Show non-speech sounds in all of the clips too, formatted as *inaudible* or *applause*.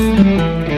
Música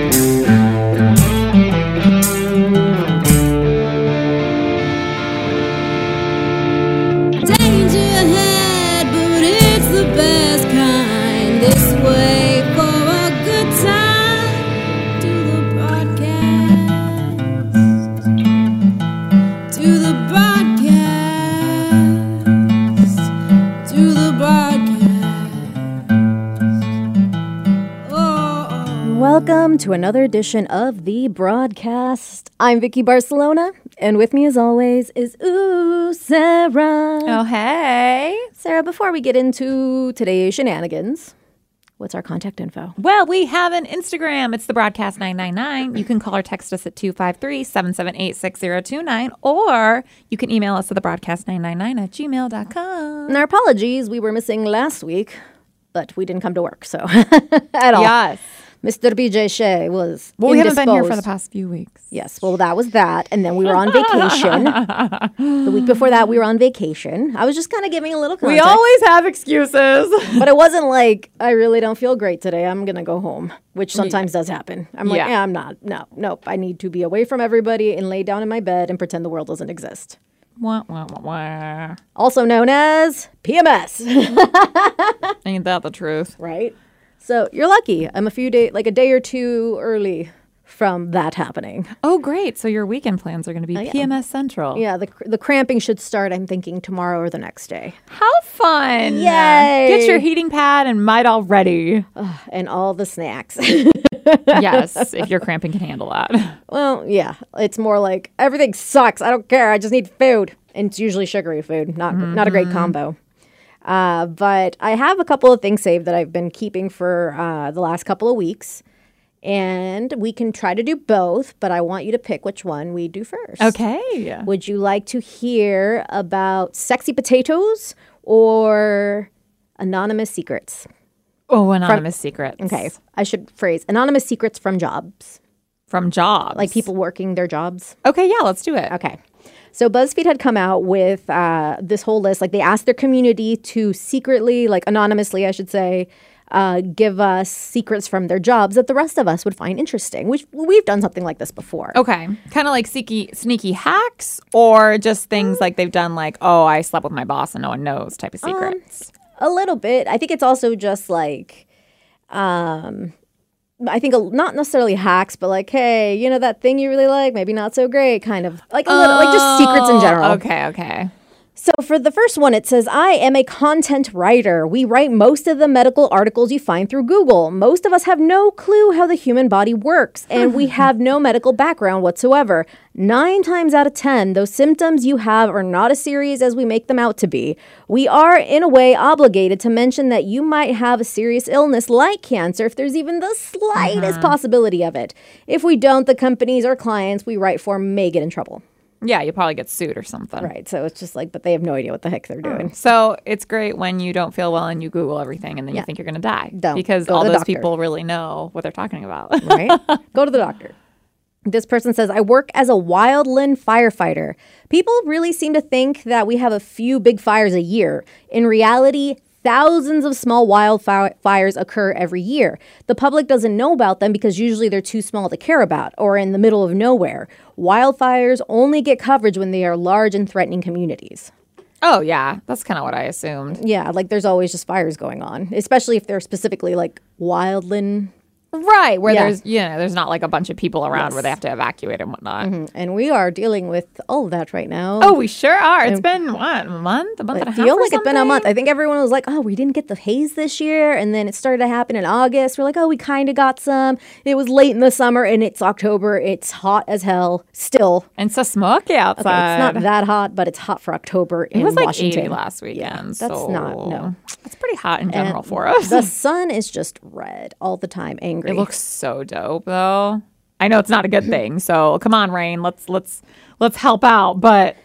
another edition of the broadcast. I'm Vicky Barcelona, and with me, as always, is Ooh Sara. Oh, hey. Sara, before we get into today's shenanigans, what's our contact info? Well, we have an Instagram. It's the broadcast 999. You can call or text us at 253 778 6029, or you can email us at the broadcast 999 at gmail.com. And our apologies, we were missing last week, but we didn't come to work, so *laughs* at all. Yes. Mr. BJ Shea was Well, we haven't been here for the past few weeks. Yes, well, that was that. And then we were on vacation. the week before that, we were on vacation. I was just kind of giving a little We always have excuses. *laughs* but it wasn't like, I really don't feel great today. I'm going to go home, which sometimes does happen. I'm like, Yeah. yeah, I'm not. No, nope. I need to be away from everybody and lay down in my bed and pretend the world doesn't exist. wah, wah, wah. Also known as PMS, *laughs* Ain't that the truth? right? So you're lucky. I'm a few days, like a day or two early from that happening. Oh, great. So your weekend plans are going to be oh, yeah. PMS Central. Yeah, the, the cramping should start, I'm thinking, tomorrow or the next day. How fun. Yay. Get your heating pad and Midol ready. And all the snacks. yes, *laughs* if your cramping can handle that. Well, yeah, it's more like everything sucks. I don't care. I just need food, and it's usually sugary food. Not not a great mm-hmm. combo. Uh, but I have a couple of things saved that I've been keeping for uh, the last couple of weeks, and we can try to do both. But I want you to pick which one we do first. Okay. Would you like to hear about sexy potatoes or anonymous secrets? Oh, anonymous secrets. Okay, I should phrase anonymous secrets from jobs, From jobs. like people working their jobs. Okay, yeah, let's do it. Okay. So BuzzFeed had come out with uh, this whole list. Like they asked their community to secretly, like anonymously, I should say, uh, give us secrets from their jobs that the rest of us would find interesting. Which we've done something like this before. Okay. Kind of like sneaky, sneaky hacks or just things like they've done like, oh, I slept with my boss and no one knows type of secrets. A little bit. I think it's also just like, um, I think a, not necessarily hacks, but like, hey, you know that thing you really like, maybe not so great, kind of like a little, like just secrets in oh, general. okay, okay. So for the first one, it says, I am a content writer. We write most of the medical articles you find through Google. Most of us have no clue how the human body works, and we *laughs* have no medical background whatsoever. Nine times out of 10, those symptoms you have are not as serious as we make them out to be. We are, in a way, obligated to mention that you might have a serious illness like cancer if there's even the slightest uh-huh. possibility of it. If we don't, the companies or clients we write for may get in trouble. Yeah, you probably get sued or something. Right. So it's just like, but they have no idea what the heck they're doing. Oh. So it's great when you don't feel well and you Google everything and then Yeah. you think you're going to die. Don't. Because Go all those doctor. people really know what they're talking about. *laughs* right? *laughs* Go to the doctor. This person says, I work as a wildland firefighter. People really seem to think that we have a few big fires a year. In reality, thousands of small wildfires occur every year. The public doesn't know about them because usually they're too small to care about or in the middle of nowhere. Wildfires only get coverage when they are large and threatening communities. oh, yeah. That's kind of what I assumed. Yeah, like there's always just fires going on, especially if they're specifically like wildland Right. Where Yeah. there's, you know, there's not like a bunch of people around where they have to evacuate and whatnot. Mm-hmm. and we are dealing with all of that right now. Oh, we sure are. It's been what a month, a month and a half. I feel like it's been a month. I think everyone was like, "Oh, we didn't get the haze this year," and then it started to happen in August. We're like, "Oh, we kind of got some." It was late in the summer, and it's October. It's hot as hell still. And so smoky Okay, outside. it's not that hot, but it's hot for October in It was like Washington. 80 last weekend. that's so not- no. It's pretty hot in And general for us. The *laughs* sun is just red all the time, angry. It looks so dope though. I know it's not a good *laughs* thing. So come on, Rain. Let's let's let's help out. But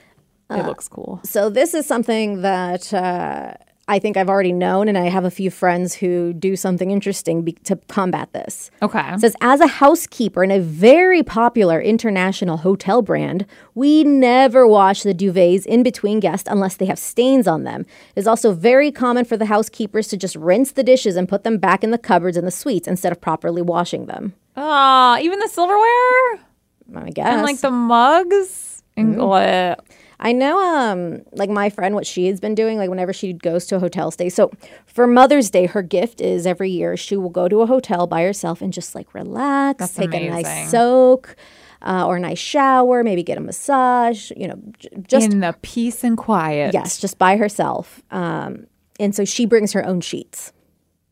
it Uh, looks cool. so this is something that uh, I think I've already known, and I have a few friends who do something interesting be- to combat this. Okay. It says, as a housekeeper in a very popular international hotel brand, we never wash the duvets in between guests unless they have stains on them. It is also very common for the housekeepers to just rinse the dishes and put them back in the cupboards in the suites instead of properly washing them. Ah, even the silverware I guess. and like the mugs. And Mm-hmm. I know, um, like my friend, what she has been doing, like whenever she goes to a hotel stay. So for Mother's Day, her gift is every year she will go to a hotel by herself and just like relax, That's take a nice soak uh, or a nice shower, maybe get a massage, you know, j- just, in the peace and quiet. yes, just by herself. Um, and so she brings her own sheets.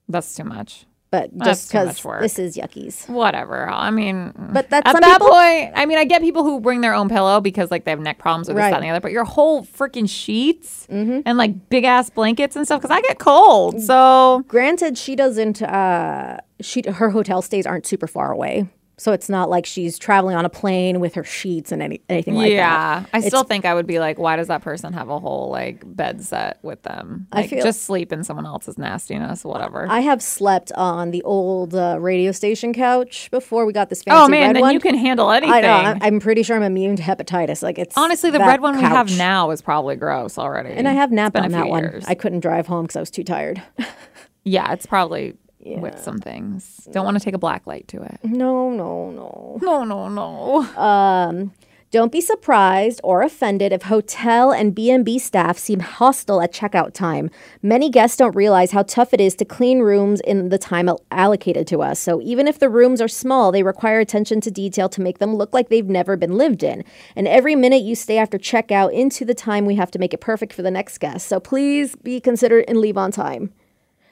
That's too much. But just because work. this is yuckies. Whatever. I mean, But that's at that people- point. I mean, I get people who bring their own pillow because like they have neck problems or this, Right. Mm-hmm. that, and the other. But your whole freaking sheets and like big ass blankets and stuff because I get cold. So Granted, she doesn't. Uh, she her hotel stays aren't super far away, so it's not like she's traveling on a plane with her sheets and any, anything like that. yeah, I still think I would be like, why does that person have a whole like bed set with them? I Like, feel- just sleep in someone else's nastiness, whatever. I have slept on the old uh, radio station couch before we got this fancy oh man, red then one. you can handle anything. I know. I'm, pretty sure I'm immune to hepatitis. Like it's Honestly, the red one we have now is probably gross already. and I have napped on that few one. I couldn't drive home because I was too tired. *laughs* yeah, it's probably with some things. Don't want to take a black light to it. no, no, no. No, no, no. Um, don't be surprised or offended if hotel and B&B staff seem hostile at checkout time. Many guests don't realize how tough it is to clean rooms in the time allocated to us. So even if the rooms are small, they require attention to detail to make them look like they've never been lived in. And every minute you stay after checkout into the time we have to make it perfect for the next guest. So please be considerate and leave on time.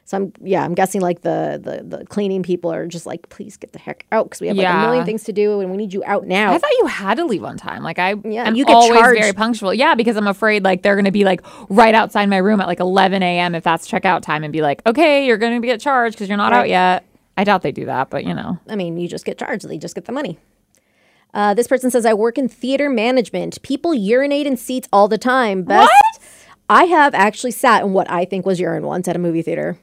So I'm yeah, I'm guessing like the the, the cleaning people are just like, please get the heck out because we have like a million things to do and we need you out now. I thought you had to leave on time. Like I Yeah, am you get always charged. very punctual. Yeah, because I'm afraid like they're gonna be like right outside my room at like 11 a.m. if that's checkout time and be like, okay, you're gonna get charged because you're not out yet. I doubt they do that, but you know. I mean, you just get charged. They just get the money. Uh, this person says, I work in theater management. People urinate in seats all the time. Best. I have actually sat in what I think was urine once at a movie theater.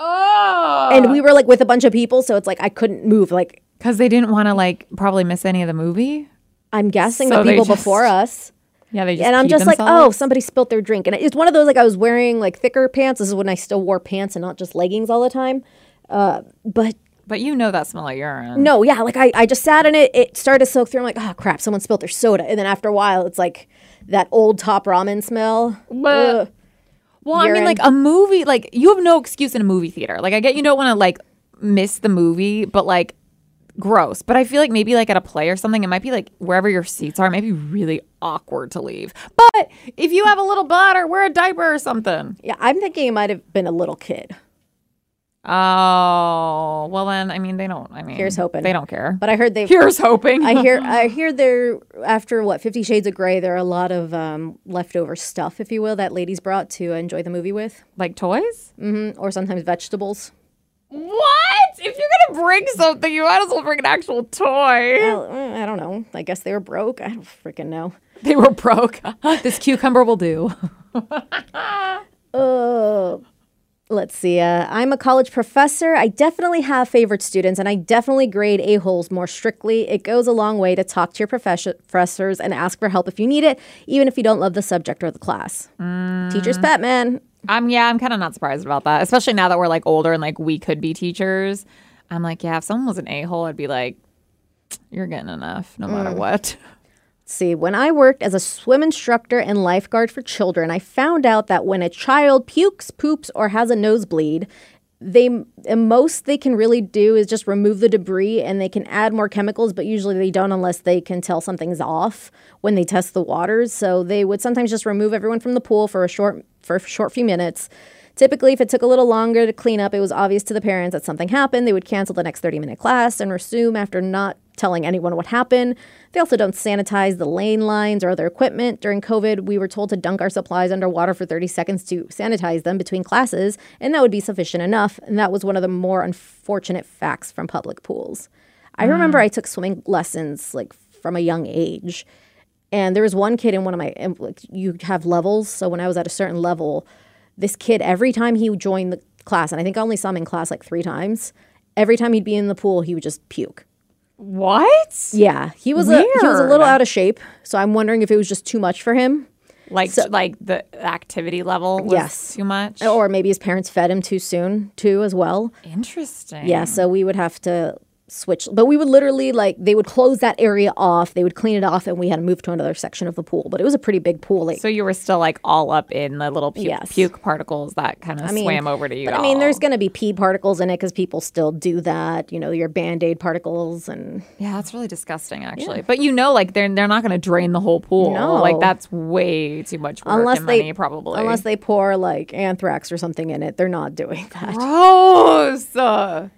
Oh, And we were like with a bunch of people, so it's like I couldn't move. Like, because they didn't want to like probably miss any of the movie. I'm guessing So the people just- before us. Yeah, they just And I'm peed just like, oh, somebody spilt their drink. And it's one of those like I was wearing like thicker pants. This is when I still wore pants and not just leggings all the time. Uh, but But you know that smell of urine. No, yeah, like I, I just sat in it. It started to soak through. I'm like, oh crap, someone spilled their soda. And then after a while, it's like that old top ramen smell. But- Well, I mean, like a movie, like you have no excuse in a movie theater. Like I get you don't want to like miss the movie, but like gross. But I feel like maybe like at a play or something, it might be like wherever your seats are, it might be really awkward to leave. But if you have a little bladder, wear a diaper or something. Yeah, I'm thinking it might have been a little kid. Oh, well then, I mean, they don't. I mean, Here's hoping. They don't care. But I heard they. *laughs* Here's hoping. I hear. I *laughs* hear there after what Fifty Shades of Grey. There are a lot of um, leftover stuff, if you will, that ladies brought to enjoy the movie with, like toys. mm, hmm. or sometimes vegetables. What? If you're gonna bring something, you might as well bring an actual toy. Well, eh, I don't know. I guess they were broke. I don't freaking know. *laughs* They were broke. this cucumber will do. Uh, let's see. Uh, I'm a college professor. I definitely have favorite students, and I definitely grade a-holes more strictly. It goes a long way to talk to your professor- professors and ask for help if you need it, even if you don't love the subject or the class. Teacher's pet, man. I'm yeah, I'm kind of not surprised about that, especially now that we're like older and like we could be teachers. I'm like, yeah, if someone was an a hole, I'd be like, you're getting enough, no matter what. *laughs* See, when I worked as a swim instructor and lifeguard for children, I found out that when a child pukes, poops, or has a nosebleed, they most they can really do is just remove the debris and they can add more chemicals but usually they don't unless they can tell something's off when they test the waters so they would sometimes just remove everyone from the pool for a short for a short few minutes Typically, if it took a little longer to clean up, it was obvious to the parents that something happened. They would cancel the next 30 minute class and resume after not telling anyone what happened. They also don't sanitize the lane lines or other equipment. During COVID, we were told to dunk our supplies underwater for 30 seconds to sanitize them between classes, and that would be sufficient enough. And that was one of the more unfortunate facts from public pools. I mm. remember I took swimming lessons like from a young age. And there was one kid in one of my, like, you have levels. So when I was at a certain level, this kid every time he would join the class, and I think I only saw him in class like three times. Every time he'd be in the pool, he would just puke. What? Yeah, he was a he was a little out of shape, so I'm wondering if it was just too much for him, Like like the activity level was Yes. too much. or maybe his parents fed him too soon too as well. Interesting. Yeah, so we would have to switch, but we would literally like they would close that area off, they would clean it off, and we had to move to another section of the pool. But it was a pretty big pool. Like, So you were still like all up in the little puke, Yes. puke particles that kind of mean- swam over to you. but I mean, there's going to be pee particles in it because people still do that. You know, your band aid particles and yeah, that's really disgusting actually. But you know, like they're they're not going to drain the whole pool. No. Like that's way too much work unless and they money, probably. unless they pour like anthrax or something in it, they're not doing that. gross. Uh,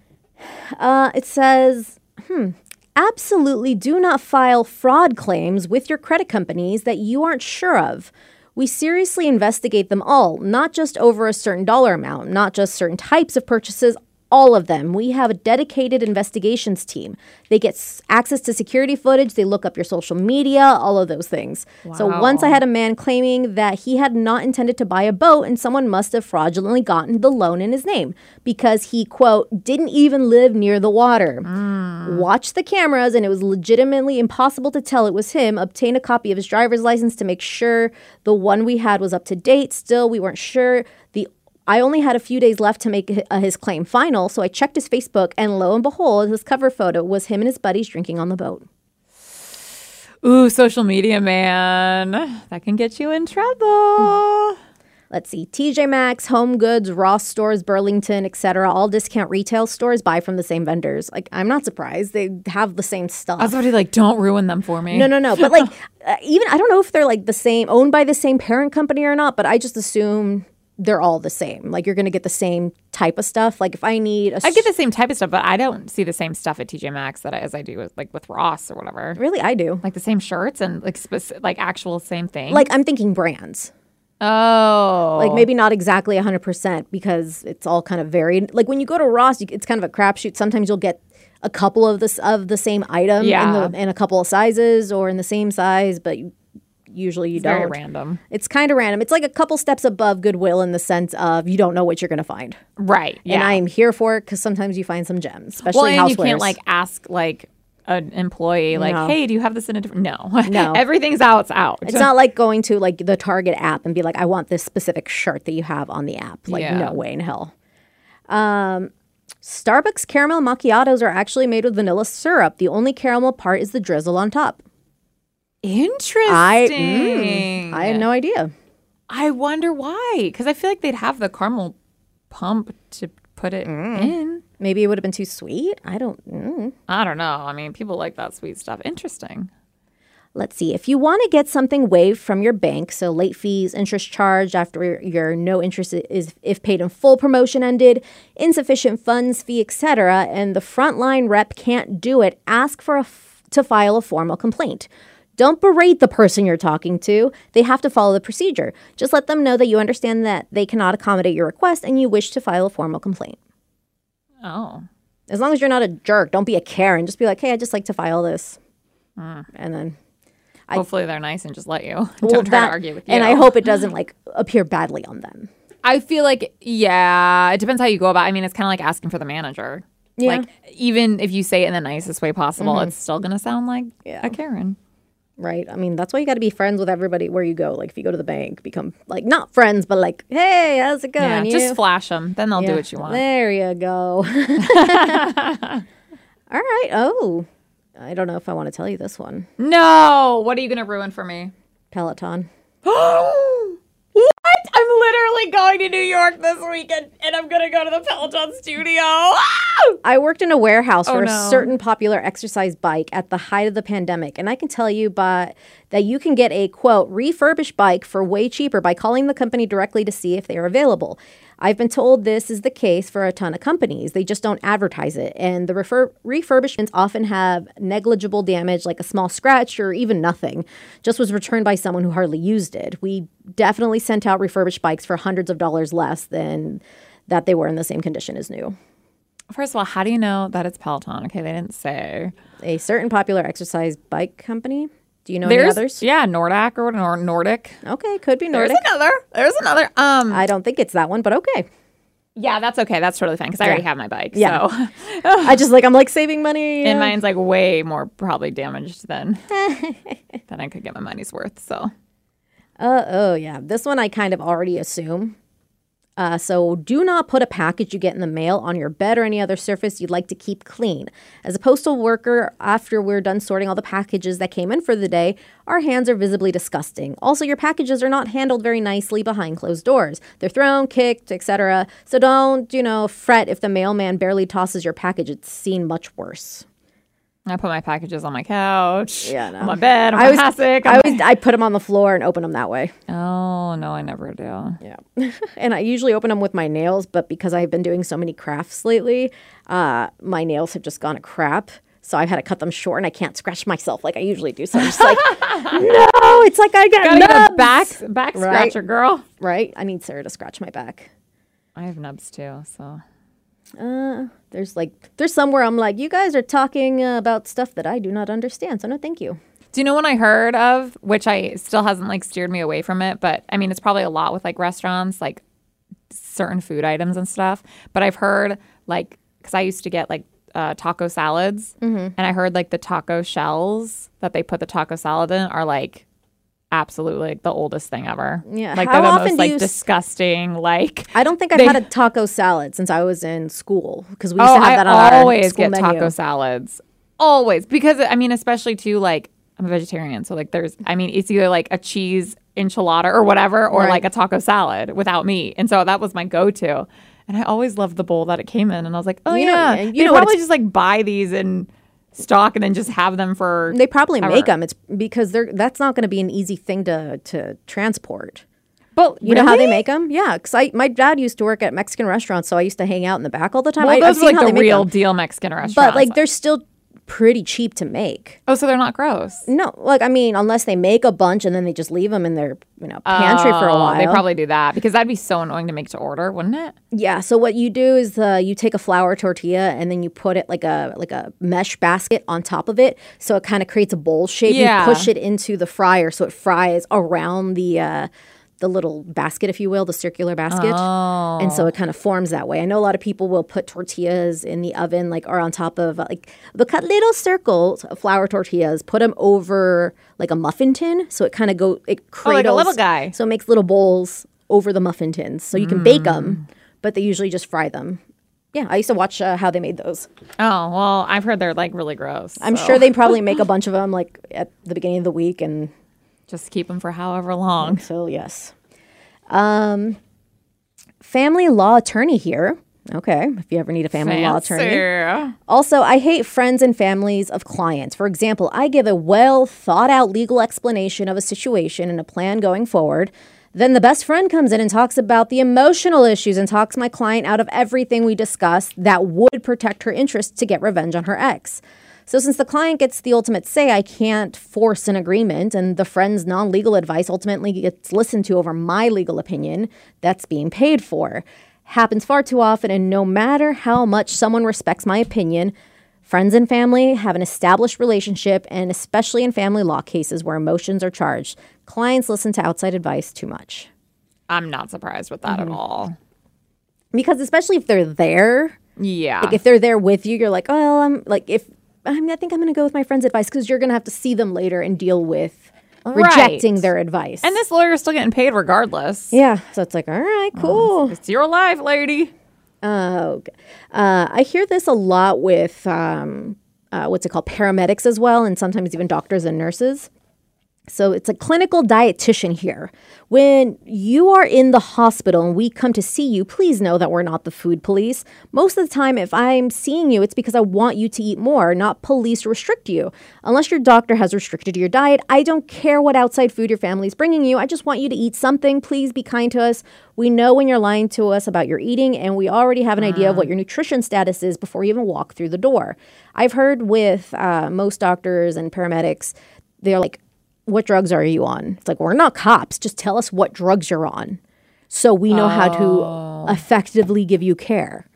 Uh, it says, hmm, absolutely do not file fraud claims with your credit companies that you aren't sure of. We seriously investigate them all, not just over a certain dollar amount, not just certain types of purchases, all of them. We have a dedicated investigations team. They get s- access to security footage, they look up your social media, all of those things. So once I had a man claiming that he had not intended to buy a boat and someone must have fraudulently gotten the loan in his name because he, quote, didn't even live near the water. Hmm. Watched the cameras and it was legitimately impossible to tell it was him. Obtained a copy of his driver's license to make sure the one we had was up to date. Still, we weren't sure. The I only had a few days left to make uh, his claim final, so I checked his Facebook, and lo and behold, his cover photo was him and his buddies drinking on the boat. ooh, social media man, that can get you in trouble. Let's see, TJ Maxx, Home Goods, Ross stores, Burlington, etc. All discount retail stores buy from the same vendors. Like, I'm not surprised; they have the same stuff. I was already like, don't ruin them for me. No, no, no. But like, *laughs* uh, even I don't know if they're like the same, owned by the same parent company or not. But I just assume they're all the same. Like, you're going to get the same type of stuff. Like, if I need a, I get the same type of stuff, but I don't see the same stuff at TJ Maxx that I, as I do with like with Ross or whatever. really, I do. Like the same shirts and like speci- like actual same thing. Like, I'm thinking brands. oh, Like maybe not exactly 100% because it's all kind of varied. Like when you go to Ross, you, it's kind of a crapshoot. Sometimes you'll get a couple of this of the same item Yeah. in, the, in a couple of sizes or in the same size, but you, usually you it's don't. very random. It's kind of random. It's like a couple steps above Goodwill in the sense of you don't know what you're going to find. Right. Yeah. And I'm here for it because sometimes you find some gems, especially well, and you can't like ask like an employee like, No. hey, do you have this in a different? No, *laughs* No. everything's out. It's out. It's not like going to like the Target app and be like, I want this specific shirt that you have on the app. Like, Yeah. no way in hell. Um, Starbucks caramel macchiatos are actually made with vanilla syrup. The only caramel part is the drizzle on top. Interesting. I, mm, I had no idea. I wonder why. Because I feel like they'd have the caramel pump to put it Mm. in. Maybe it would have been too sweet. I don't. Mm. I don't know. I mean, people like that sweet stuff. Interesting. Let's see. If you want to get something waived from your bank, so late fees, interest charged after your no interest is if paid in full promotion ended, insufficient funds fee, etc., and the frontline rep can't do it, ask for a f- to file a formal complaint. Don't berate the person you're talking to. They have to follow the procedure. Just let them know that you understand that they cannot accommodate your request and you wish to file a formal complaint. Oh. As long as you're not a jerk, don't be a Karen. Just be like, "Hey, I just like to file this," and then Hopefully they're nice and just let you. *laughs* Well, Don't try that- to argue with you. And I hope it *laughs* doesn't like appear badly on them. I feel like, yeah, it depends how you go about. I mean, it's kind of like asking for the manager. Yeah. Mm-hmm. Like, even if you say it in the nicest way possible, it's still gonna sound like Yeah. a Karen. Right. I mean, that's why you got to be friends with everybody where you go. Like, if you go to the bank, become like not friends, but like, hey, how's it going? Yeah, you? just flash them. Then they'll Yeah. do what you want. There you go. *laughs* *laughs* All right. Oh, I don't know if I want to tell you this one. No, what are you gonna ruin for me? Peloton. *gasps* *gasps* what? I'm literally going to New York this weekend, and I'm gonna go to the Peloton studio. Ah! I worked in a warehouse oh, for Oh, no. a certain popular exercise bike at the height of the pandemic, and I can tell you by, that you can get a quote refurbished bike for way cheaper by calling the company directly to see if they are available. I've been told this is the case for a ton of companies. They just don't advertise it, and the refur- refurbishments often have negligible damage, like a small scratch or even nothing. Just was returned by someone who hardly used it. We definitely sent out refurbished bikes for hundreds of dollars less than that they were in the same condition as new. First of all, how do you know that it's Peloton? Okay, they didn't say. a certain popular exercise bike company. Do you know any others? yeah, Nordic or Nor- Nordic. Okay, could be There's Nordic. another. There's another. Um, I don't think it's that one, but okay. yeah, that's okay. That's totally fine because I already have my bike. Yeah. So, *laughs* I just like I'm like saving money. and mine's like way more probably damaged than *laughs* than I could get my money's worth. So, Uh, oh, yeah. This one I kind of already assume. Uh, so do not put a package you get in the mail on your bed or any other surface you'd like to keep clean. As a postal worker, after we're done sorting all the packages that came in for the day, our hands are visibly disgusting. Also, your packages are not handled very nicely behind closed doors. They're thrown, kicked, etc. So don't, you know, fret if the mailman barely tosses your package. It's seen much worse. I put my packages on my couch, Yeah, no. on my bed, on I my always, hassock. I always I put them on the floor and open them that way. oh no, I never do. Yeah. *laughs* and I usually open them with my nails, but because I've been doing so many crafts lately, uh, my nails have just gone to crap. So I've had to cut them short and I can't scratch myself like I usually do. So I'm just like, *laughs* no, it's like I got Gotta get a back back Right. scratcher, girl. Right? I need Sara to scratch my back. I have nubs too, so Uh, there's like, there's somewhere I'm like, you guys are talking uh, about stuff that I do not understand. So no, thank you. Do you know what I heard of, which I still hasn't like steered me away from it, but I mean it's probably a lot with like restaurants, like certain food items and stuff. But I've heard like because I used to get like uh, taco salads, Mm-hmm. and I heard like the taco shells that they put the taco salad in are like absolutely like the oldest thing ever. Yeah. like How they're the often most like you disgusting. Like I don't think I've They- had a taco salad since I was in school because we used oh, to have I that on our always school get menu. taco salads, always because I mean especially too like I'm a vegetarian, so like there's I mean it's either like a cheese enchilada or whatever, or Right. like a taco salad without meat, and so that was my go-to. And I always loved the bowl that it came in, and I was like, oh You know- yeah, and you you know probably just like buy these in stock and then just have them for. They probably Ever. make them. It's because they're that's not going to be an easy thing to to transport. but You know how they make them? Yeah, because I my dad used to work at Mexican restaurants, so I used to hang out in the back all the time. Well, I, I've those are seen like the real them. deal Mexican restaurants, but like they're still pretty cheap to make. oh, so they're not gross. No, like I mean, unless they make a bunch and then they just leave them in their you know pantry for a Oh, while. They probably do that because that'd be so annoying to make to order, wouldn't it? Yeah. So what you do is uh, you take a flour tortilla and then you put it like a like a mesh basket on top of it, so it kind of creates a bowl shape. Yeah. You push it into the fryer so it fries around the uh, the little basket, if you will, the circular basket, and so it kind of forms that way. I know a lot of people will put tortillas in the oven, like or on top of like they'll cut little circles of flour tortillas, put them over like a muffin tin, so it kind of go it cradles. Oh, like a little guy. so it makes little bowls over the muffin tins, so you can bake them, but they usually just fry them. Yeah, I used to watch uh, how they made those. Oh well, I've heard they're like really gross. I'm so sure they *laughs* probably make a bunch of them like at the beginning of the week, and just keep them for however long. so yes. Um, family law attorney here. Okay, if you ever need a family law attorney. Also, I hate friends and families of clients. For example, I give a well thought out legal explanation of a situation and a plan going forward. Then the best friend comes in and talks about the emotional issues and talks my client out of everything we discussed that would protect her interests to get revenge on her ex. So, since the client gets the ultimate say, I can't force an agreement, and the friend's non legal advice ultimately gets listened to over my legal opinion that's being paid for. Happens far too often, and no matter how much someone respects my opinion, friends and family have an established relationship, and especially in family law cases where emotions are charged, clients listen to outside advice too much. I'm not surprised with that Mm-hmm. at all. Because, especially if they're there, Yeah. Like if they're there with you, you're like, well, I'm like if I mean, I think I'm going to go with my friend's advice because you're going to have to see them later and deal with rejecting Right. their advice. and this lawyer's still getting paid regardless. yeah, so it's like, all right, cool. It's your life, lady. Oh, okay. uh, I hear this a lot with um, uh, what's it called, paramedics as well, and sometimes even doctors and nurses. So it's a clinical dietitian here. When you are in the hospital and we come to see you, please know that we're not the food police. Most of the time, if I'm seeing you, it's because I want you to eat more, not police restrict you. Unless your doctor has restricted your diet, I don't care what outside food your family's bringing you. I just want you to eat something. Please be kind to us. We know when you're lying to us about your eating, and we already have an idea of what your nutrition status is before you even walk through the door. I've heard with uh, most doctors and paramedics, they're like, what drugs are you on? It's like, we're not cops. Just tell us what drugs you're on so we know how Oh. to effectively give you care.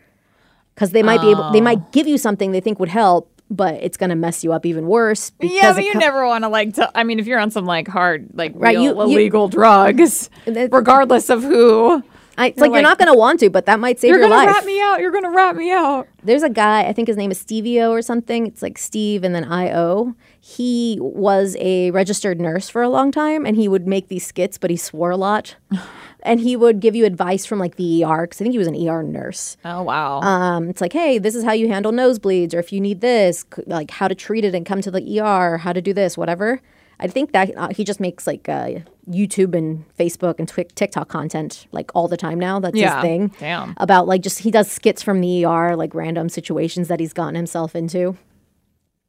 Because they might be able, they might give you something they think would help, but it's going to mess you up even worse. Because Yeah, but you co- never want to like. T- I mean, if you're on some like hard, like Right, real you- you- illegal drugs, *laughs* That- regardless of who, I, it's like, you're not going to want to, but that might save your life. you're gonna rat me out. You're gonna rat me out. There's a guy, I think his name is Stevio or something. It's like Steve and then I-O. He was a registered nurse for a long time and he would make these skits, but he swore a lot. *sighs* and he would give you advice from like the ER, because I think he was an ER nurse. Oh wow. Um, it's like, hey, this is how you handle nosebleeds, or if you need this, like how to treat it and come to the ER, how to do this, whatever. I think that uh, he just makes like uh, YouTube and Facebook and Twi- TikTok content like all the time now. That's Yeah. his thing. Damn. About like just he does skits from the ER, like random situations that he's gotten himself into,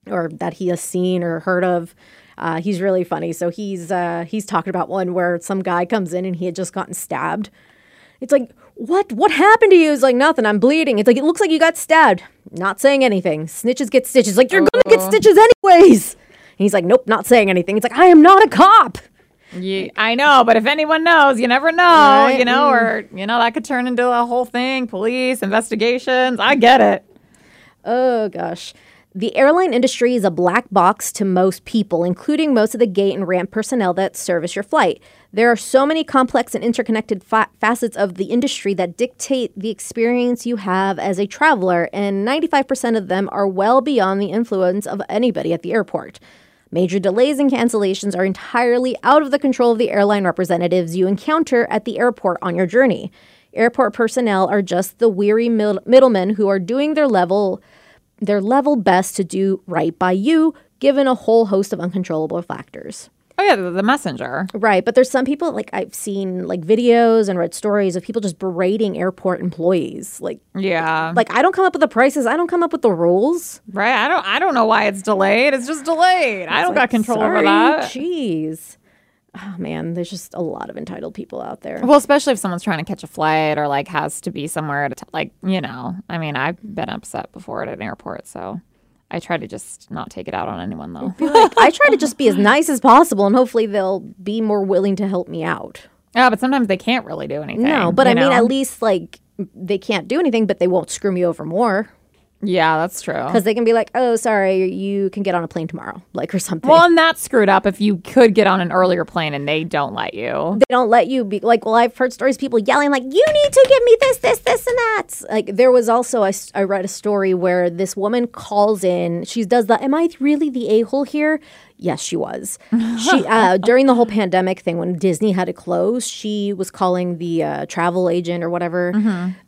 or that he has seen or heard of. Uh, he's really funny. So he's uh, he's talking about one where some guy comes in and he had just gotten stabbed. It's like, what? What happened to you? It's like nothing. I'm bleeding. It's like it looks like you got stabbed. Not saying anything. Snitches get stitches. Like you're gonna get stitches anyways. And he's like, nope, not saying anything. It's like I am not a cop. Ye- I know, but if anyone knows, you never know, Right. you know, or you know that could turn into a whole thing. Police investigations. I get it. Oh gosh. The airline industry is a black box to most people, including most of the gate and ramp personnel that service your flight. There are so many complex and interconnected fa- facets of the industry that dictate the experience you have as a traveler, and 95% of them are well beyond the influence of anybody at the airport. Major delays and cancellations are entirely out of the control of the airline representatives you encounter at the airport on your journey. Airport personnel are just the weary mid- middlemen who are doing their level their level best to do right by you given a whole host of uncontrollable factors. Oh yeah, the, the messenger. Right, but there's some people like I've seen like videos and read stories of people just berating airport employees. Like Yeah. like I don't come up with the prices, I don't come up with the rules. right. I don't. I don't know why it's delayed. It's just delayed. I don't got control over Sorry, that. Jeez. Oh man, there's just a lot of entitled people out there. Well, especially if someone's trying to catch a flight or like has to be somewhere at a t- like you know. I mean, I've been upset before at an airport, so I try to just not take it out on anyone though. like I try to just be as nice as possible and hopefully they'll be more willing to help me out. yeah, but sometimes they can't really do anything. No, but I mean at least like they can't do anything but they won't screw me over more. Yeah, that's true. because they can be like, "Oh, sorry, you can get on a plane tomorrow," *laughs* like or something. Well, and that's screwed up if you could get on an earlier plane and they don't let you. they don't let you be like. Well, I've heard stories, people yelling like, "You need to give me this, this, this, and that." Like there was also I, I read a story where this woman calls in. She does the, "Am I really the a hole here?" Yes, she was. *laughs* She uh, during the whole pandemic thing when Disney had to close, she was calling the uh, travel agent or whatever,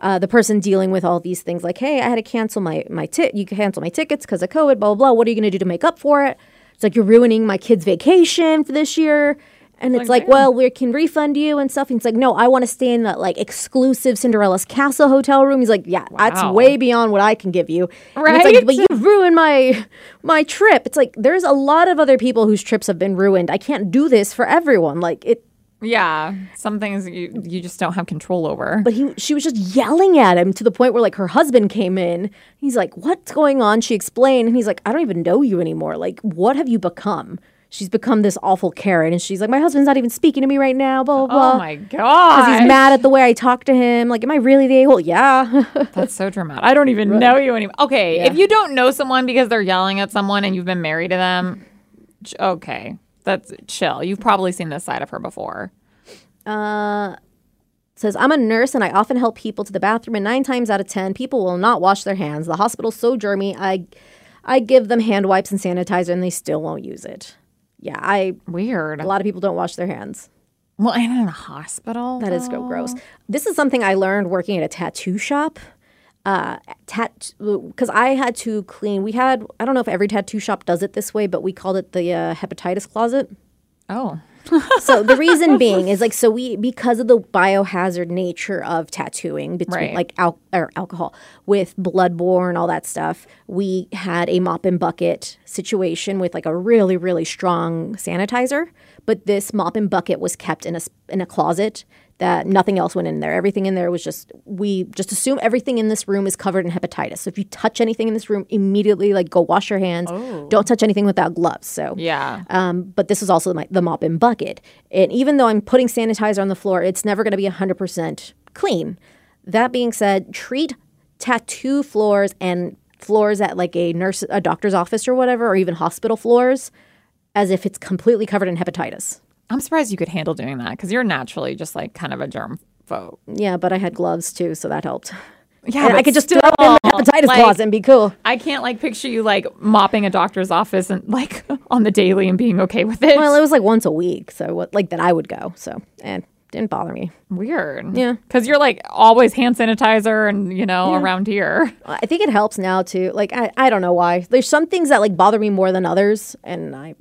uh, the person dealing with all these things. Like, "Hey, I had to cancel my my tit. You can cancel my tickets because of COVID. Blah blah blah. What are you going to do to make up for it?" It's like you're ruining my kid's vacation for this year. And it's like, well, we can refund you and stuff. And he's like, no, I want to stay in that like exclusive Cinderella's castle hotel room. He's like, yeah, that's way beyond what I can give you. Right? like, but you've ruined my my trip. It's like there's a lot of other people whose trips have been ruined. I can't do this for everyone. Like it. Yeah, some things you you just don't have control over. But he, she was just yelling at him to the point where like her husband came in. He's like, "What's going on?" She explained, and he's like, "I don't even know you anymore. Like, what have you become?" She's become this awful Karen, and she's like, "My husband's not even speaking to me right now." Blah blah blah. oh my god, because he's mad at the way I talk to him. Like, am I really the a hole? Yeah. *laughs* That's so dramatic. I don't even know you anymore. Okay, if you don't know someone because they're yelling at someone and you've been married to them, okay, that's chill. You've probably seen this side of her before. Uh says, I'm a nurse and I often help people to the bathroom, and nine times out of 10, people will not wash their hands. The hospital's so germy, I, I give them hand wipes and sanitizer, and they still won't use it. Yeah, I. Weird. A lot of people don't wash their hands. Well, and in a hospital. That is so gross. This is something I learned working at a tattoo shop. Uh, tat because I had to clean. We had I don't know if every tattoo shop does it this way, but we called it the uh, hepatitis closet. Oh, So the reason *laughs* being is like so we because of the biohazard nature of tattooing between Right. like al- or alcohol with bloodborne all that stuff. We had a mop and bucket situation with like a really really strong sanitizer, but this mop and bucket was kept in a in a closet that nothing else went in there. Everything in there was just we just assume everything in this room is covered in hepatitis. So if you touch anything in this room, immediately like go wash your hands. Oh. Don't touch anything without gloves. So yeah. um, but this is also my, the mop and bucket. And even though I'm putting sanitizer on the floor, it's never going to be 100% clean. That being said, treat tattoo floors and floors at like a nurse, a doctor's office or whatever, or even hospital floors, as if it's completely covered in hepatitis. I'm surprised you could handle doing that because you're naturally just like kind of a germ phobe. Yeah, but I had gloves too, so that helped. Yeah, I could just still, throw in the hepatitis like, closet and be cool. I can't like picture you like mopping a doctor's office and like *laughs* on the daily and being okay with it. Well, it was like once a week, so what, like that I would go. So and didn't bother me. Weird. Yeah. Because you're like always hand sanitizer and, you know, around here. I think it helps now too. Like I, I don't know why. There's some things that like bother me more than others, and I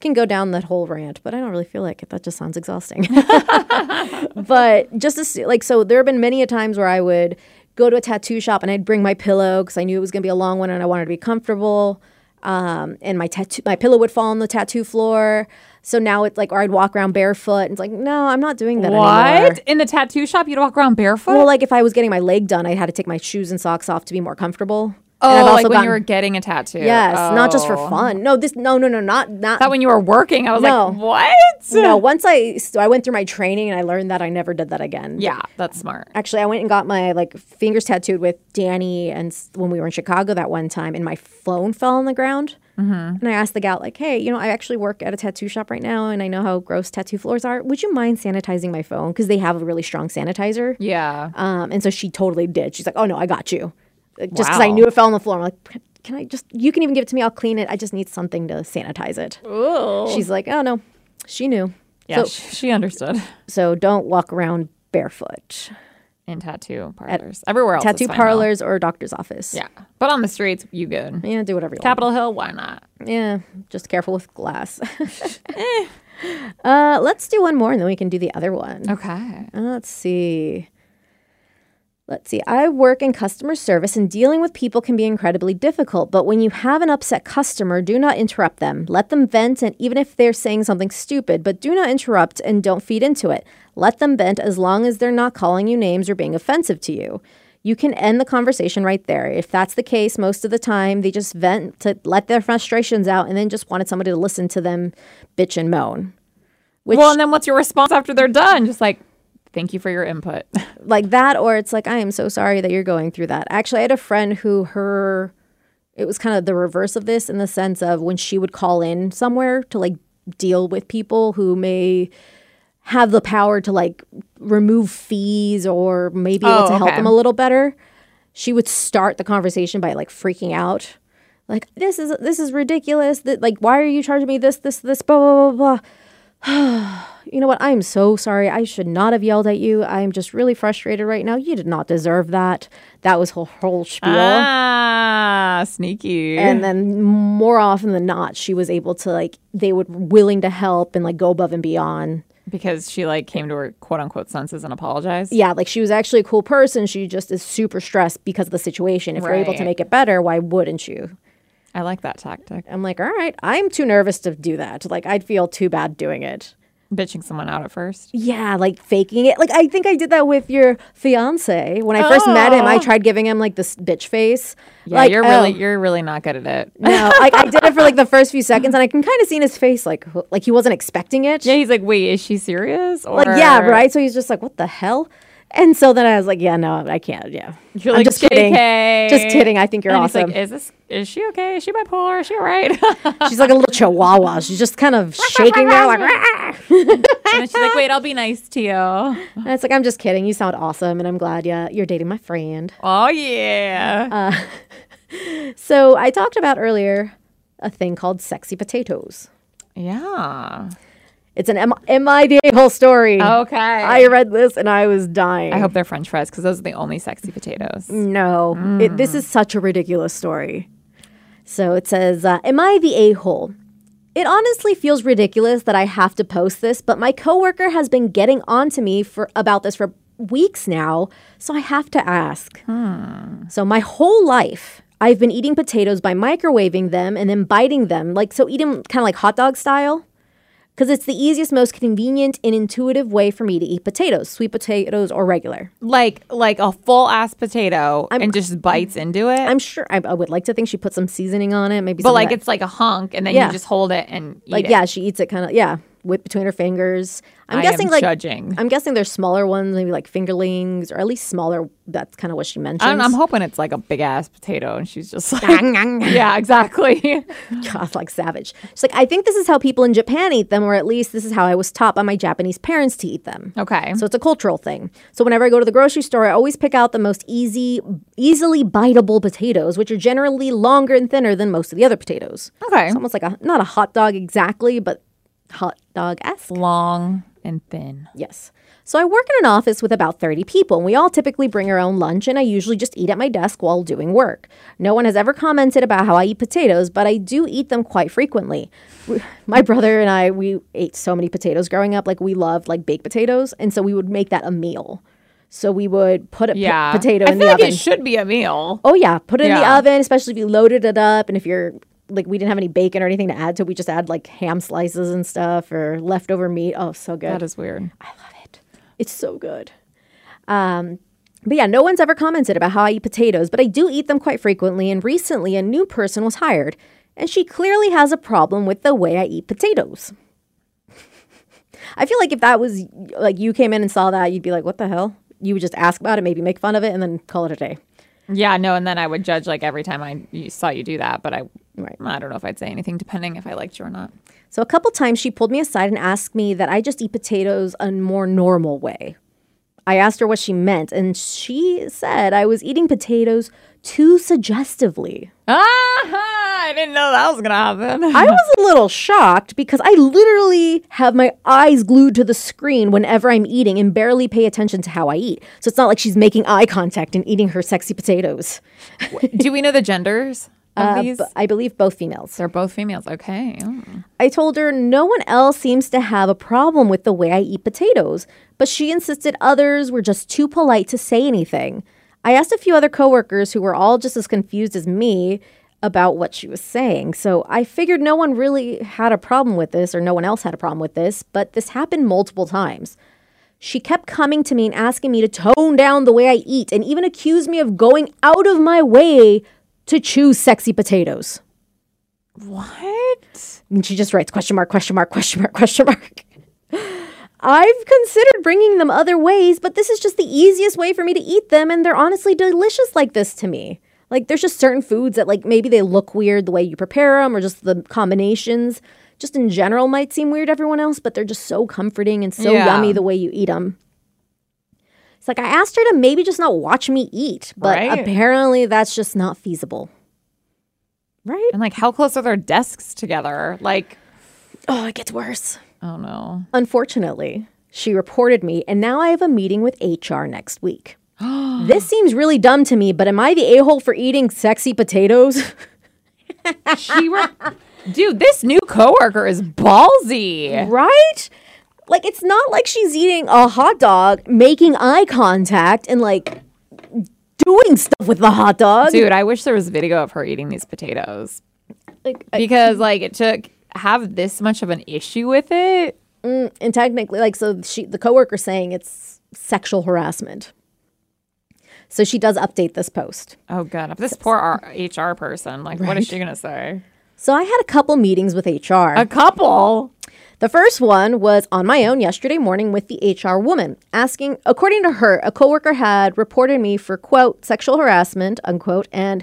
can go down that whole rant, but I don't really feel like it. That just sounds exhausting. *laughs* but just to see, like, so there have been many a times where I would go to a tattoo shop and I'd bring my pillow because I knew it was gonna be a long one and I wanted to be comfortable. Um, and my tattoo, my pillow would fall on the tattoo floor. So now it's like, or I'd walk around barefoot. And it's like, no, I'm not doing that anymore. What? In the tattoo shop, you'd walk around barefoot? Well, like if I was getting my leg done, I had to take my shoes and socks off to be more comfortable. And oh, I've like also when gotten- you were getting a tattoo. Yes, not just for Oh. fun. No, this no no no not not That when you were working, I was No. like, what? no. Once I so I went through my training and I learned that I never did that again. Yeah, that's smart. Actually, I went and got my like fingers tattooed with Danny and when we were in Chicago that one time, and my phone fell on the ground. Mm-hmm. And I asked the gal like, "Hey, you know, I actually work at a tattoo shop right now, and I know how gross tattoo floors are. Would you mind sanitizing my phone because they have a really strong sanitizer?" Yeah. Um, and so she totally did. She's like, "Oh no, I got you," just because I knew it fell on the floor. I'm like, "Can I just? You can even give it to me. I'll clean it. I just need something to sanitize it." Ooh. She's like, "Oh no," she knew. yeah, So, she understood. so don't walk around barefoot. In tattoo parlors. Everywhere else. Tattoo though. parlors or doctor's office. Yeah. But on the streets, you good. Yeah, do whatever you want. Capitol Hill, why not? Yeah, just careful with glass. *laughs* *laughs* uh, let's do one more and then we can do the other one. Okay. Uh, Let's see. Let's see. I work in customer service and dealing with people can be incredibly difficult. But when you have an upset customer, do not interrupt them. Let them vent, and even if they're saying something stupid, but do not interrupt and don't feed into it. Let them vent as long as they're not calling you names or being offensive to you. You can end the conversation right there. If that's the case, most of the time they just vent to let their frustrations out and then just wanted somebody to listen to them bitch and moan. Which, well, and then what's your response after they're done? Just like, thank you for your input. *laughs* like that or it's like i am so sorry that you're going through that actually i had a friend who her it was kind of the reverse of this in the sense of when she would call in somewhere to like deal with people who may have the power to like remove fees or maybe able Oh, to help okay. them a little better she would start the conversation by like freaking out like this is this is ridiculous that like why are you charging me this this this blah blah blah blah *sighs* you know what? I'm so sorry. I should not have yelled at you. I'm just really frustrated right now. You did not deserve that. That was her whole spiel. ah, sneaky. and then more often than not, she was able to like they would willing to help and like go above and beyond. because she like came to her quote unquote senses and apologized. Yeah, like she was actually a cool person. She just is super stressed because of the situation. If you're able to make it better, why wouldn't you? I like that tactic. I'm like, all right, I'm too nervous to do that. Like I'd feel too bad doing it. Bitching someone out at first. Yeah, like faking it. Like I think I did that with your fiance when I first met him. I oh. tried giving him like this bitch face. Yeah, like, you're really oh, you're really not good at it. no. *laughs* Like I did it for like the first few seconds, and I can kind of see in his face like like he wasn't expecting it. Yeah, he's like, wait, is she serious? Or like yeah, right. So he's just like, what the hell? And so then I was like, yeah, no, I can't. Yeah, You're I'm like, just kidding. Just kidding. I think you're and awesome. like, is this is she okay? Is she bipolar? Is she all right? *laughs* She's like a little chihuahua. She's just kind of *laughs* shaking there, like. And then she's like, wait, I'll be nice to you. And it's like I'm just kidding. You sound awesome, and I'm glad. Yeah, you're dating my friend. Oh yeah. Uh, *laughs* so I talked about earlier a thing called sexy potatoes. yeah. It's an M- MIDA whole story. Okay. I read this and I was dying. I hope they're French fries because those are the only sexy potatoes. No, it, this is such a ridiculous story. So it says, uh, Am I the a hole? It honestly feels ridiculous that I have to post this, but my coworker has been getting on to me for about this for weeks now, so I have to ask. So my whole life, I've been eating potatoes by microwaving them and then biting them, like so eating kind of like hot dog style. Because it's the easiest, most convenient, and intuitive way for me to eat potatoes, sweet potatoes or regular. Like like a full ass potato and just bites into it. I'm sure I, I would like to think she put some seasoning on it, maybe. but like it's like a hunk and then Yeah. you just hold it and eat like it. yeah, she eats it kind of yeah. whip between her fingers. I'm I guessing like judging. I'm guessing there's smaller ones, maybe like fingerlings, or at least smaller. That's kind of what she mentioned. I'm, I'm hoping it's like a big ass potato, and she's just *laughs* like, yeah, exactly. *laughs* God, like savage. She's like, I think this is how people in Japan eat them, or at least this is how I was taught by my Japanese parents to eat them. okay. So it's a cultural thing. So whenever I go to the grocery store, I always pick out the most easy, easily biteable potatoes, which are generally longer and thinner than most of the other potatoes. okay. It's almost like a not a hot dog exactly, but hot dog esque. Long and thin. Yes. So I work in an office with about 30 people, and we all typically bring our own lunch, and I usually just eat at my desk while doing work. No one has ever commented about how I eat potatoes, but I do eat them quite frequently. *laughs* My brother and I, we ate so many potatoes growing up. Like, we loved, like, baked potatoes, and so we would make that a meal. So we would put a p- Yeah. potato I in the like oven. it should be a meal. Oh yeah, put it in the oven, especially if you loaded it up and if you're like we didn't have any bacon or anything to add to, we just add like ham slices and stuff or leftover meat. Oh, so good. That is weird. I love it. It's so good. Um, but yeah, no one's ever commented about how I eat potatoes, but I do eat them quite frequently. And recently, a new person was hired, and she clearly has a problem with the way I eat potatoes. *laughs* I feel like if that was like you came in and saw that, you'd be like, "What the hell?" You would just ask about it, maybe make fun of it, and then call it a day. Yeah, no, and then I would judge like every time I saw you do that, but I Right. I don't know if I'd say anything depending if I liked you or not. So a couple times she pulled me aside and asked me that I just eat potatoes a more normal way. I asked her what she meant, and she said I was eating potatoes too suggestively. Ah, I didn't know that was gonna happen. *laughs* I was a little shocked because I literally have my eyes glued to the screen whenever I'm eating and barely pay attention to how I eat. So it's not like she's making eye contact and eating her sexy potatoes. do we know the genders *laughs* of Uh, these? b- I believe both females. They're both females. Okay. Oh. I told her no one else seems to have a problem with the way I eat potatoes, but she insisted others were just too polite to say anything. I asked a few other coworkers who were all just as confused as me about what she was saying. So I figured no one really had a problem with this or no one else had a problem with this, but this happened multiple times. She kept coming to me and asking me to tone down the way I eat and even accused me of going out of my way to choose sexy potatoes. What? And she just writes question mark, question mark, question mark, question mark. *laughs* I've considered bringing them other ways, but this is just the easiest way for me to eat them, and they're honestly delicious like this to me. Like, there's just certain foods that, like, maybe they look weird the way you prepare them, or just the combinations, just in general, might seem weird to everyone else, but they're just so comforting and so Yeah. yummy the way you eat them. It's like I asked her to maybe just not watch me eat, but Right. apparently that's just not feasible. Right? And like, how close are their desks together? Like, Oh, it gets worse. oh no. Unfortunately, she reported me, and now I have a meeting with HR next week. *gasps* this seems really dumb to me, but am I the a hole for eating sexy potatoes? *laughs* She re- Dude, this new coworker is ballsy. right? Like, it's not like she's eating a hot dog, making eye contact, and like doing stuff with the hot dog. Dude, I wish there was video of her eating these potatoes. Like, I- Because *laughs* like it took have this much of an issue with it. Mm, and technically, like, so she, the coworker saying it's sexual harassment. So she does update this post. Oh god, this poor R- HR person. Like, what is she gonna say? So I had a couple meetings with HR. A couple. The first one was on my own yesterday morning with the HR woman, asking, according to her, a coworker had reported me for, quote, sexual harassment, unquote, and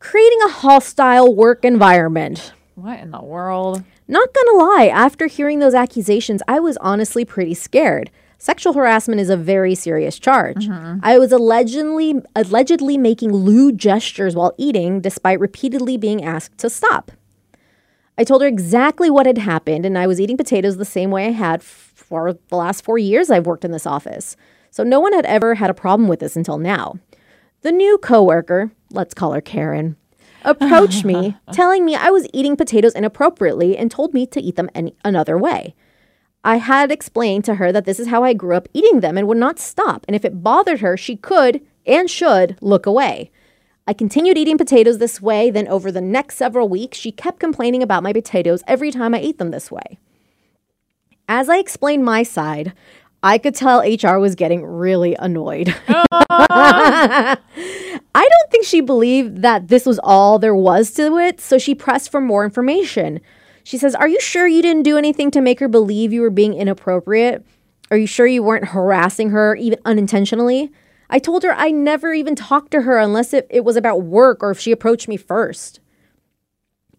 creating a hostile work environment. What in the world? Not gonna lie, after hearing those accusations, I was honestly pretty scared. Sexual harassment is a very serious charge. Mm-hmm. I was allegedly allegedly making lewd gestures while eating, despite repeatedly being asked to stop. I told her exactly what had happened, and I was eating potatoes the same way I had for the last four years I've worked in this office. So no one had ever had a problem with this until now. The new coworker, let's call her Karen, approached me, *laughs* telling me I was eating potatoes inappropriately and told me to eat them any, another way. I had explained to her that this is how I grew up eating them and would not stop, and if it bothered her, she could and should look away. I continued eating potatoes this way, then over the next several weeks, she kept complaining about my potatoes every time I ate them this way. As I explained my side, I could tell HR was getting really annoyed. *laughs* I don't think she believed that this was all there was to it, so she pressed for more information. She says, Are you sure you didn't do anything to make her believe you were being inappropriate? Are you sure you weren't harassing her, even unintentionally? I told her I never even talked to her unless it, it was about work or if she approached me first.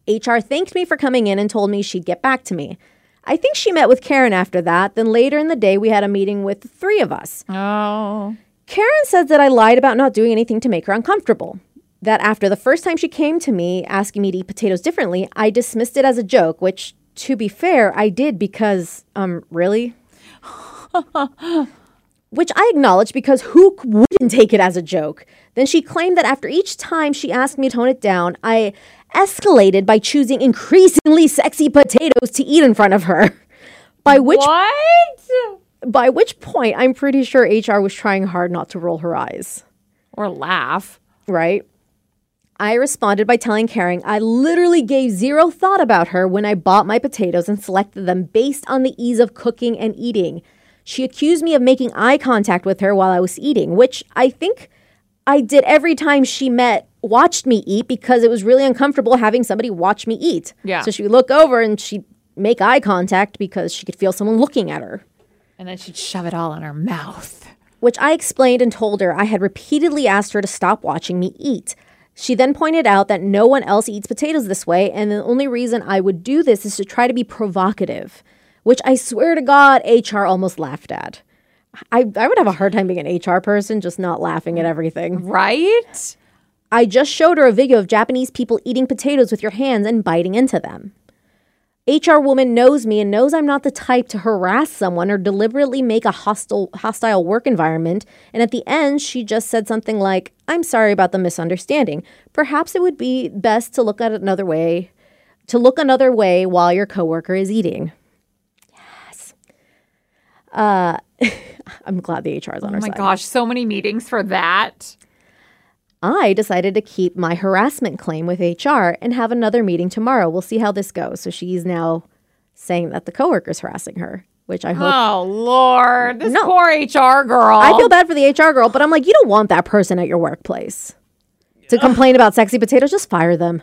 HR thanked me for coming in and told me she'd get back to me. I think she met with Karen after that. Then later in the day, we had a meeting with the three of us. Oh. Karen says that I lied about not doing anything to make her uncomfortable. That after the first time she came to me asking me to eat potatoes differently, I dismissed it as a joke, which, to be fair, I did because, um, really? *laughs* which I acknowledge because who wouldn't take it as a joke? Then she claimed that after each time she asked me to tone it down, I escalated by choosing increasingly sexy potatoes to eat in front of her. By which What? by which point I'm pretty sure HR was trying hard not to roll her eyes, Or laugh. right? I responded by telling Karen I literally gave zero thought about her when I bought my potatoes and selected them based on the ease of cooking and eating. She accused me of making eye contact with her while I was eating, which I think I did every time she met watched me eat because it was really uncomfortable having somebody watch me eat. Yeah. So she would look over and she'd make eye contact because she could feel someone looking at her And then she'd shove it all in her mouth. which I explained and told her I had repeatedly asked her to stop watching me eat. She then pointed out that no one else eats potatoes this way, and the only reason I would do this is to try to be provocative, which I swear to God, HR almost laughed at. I, I would have a hard time being an HR person, just not laughing at everything. Right? I just showed her a video of Japanese people eating potatoes with your hands and biting into them. HR woman knows me and knows I'm not the type to harass someone or deliberately make a hostile hostile work environment. And at the end, she just said something like, "I'm sorry about the misunderstanding. Perhaps it would be best to look at another way, to look another way while your coworker is eating." Yes. Uh, *laughs* I'm glad the HR is on Oh our side. Oh my gosh, so many meetings for that. I decided to keep my harassment claim with HR and have another meeting tomorrow. We'll see how this goes. So she's now saying that the coworker's harassing her, which I hope. Oh Lord, this No. poor HR girl. I feel bad for the HR girl, but I'm like, you don't want that person at your workplace to complain about sexy potatoes. Just fire them.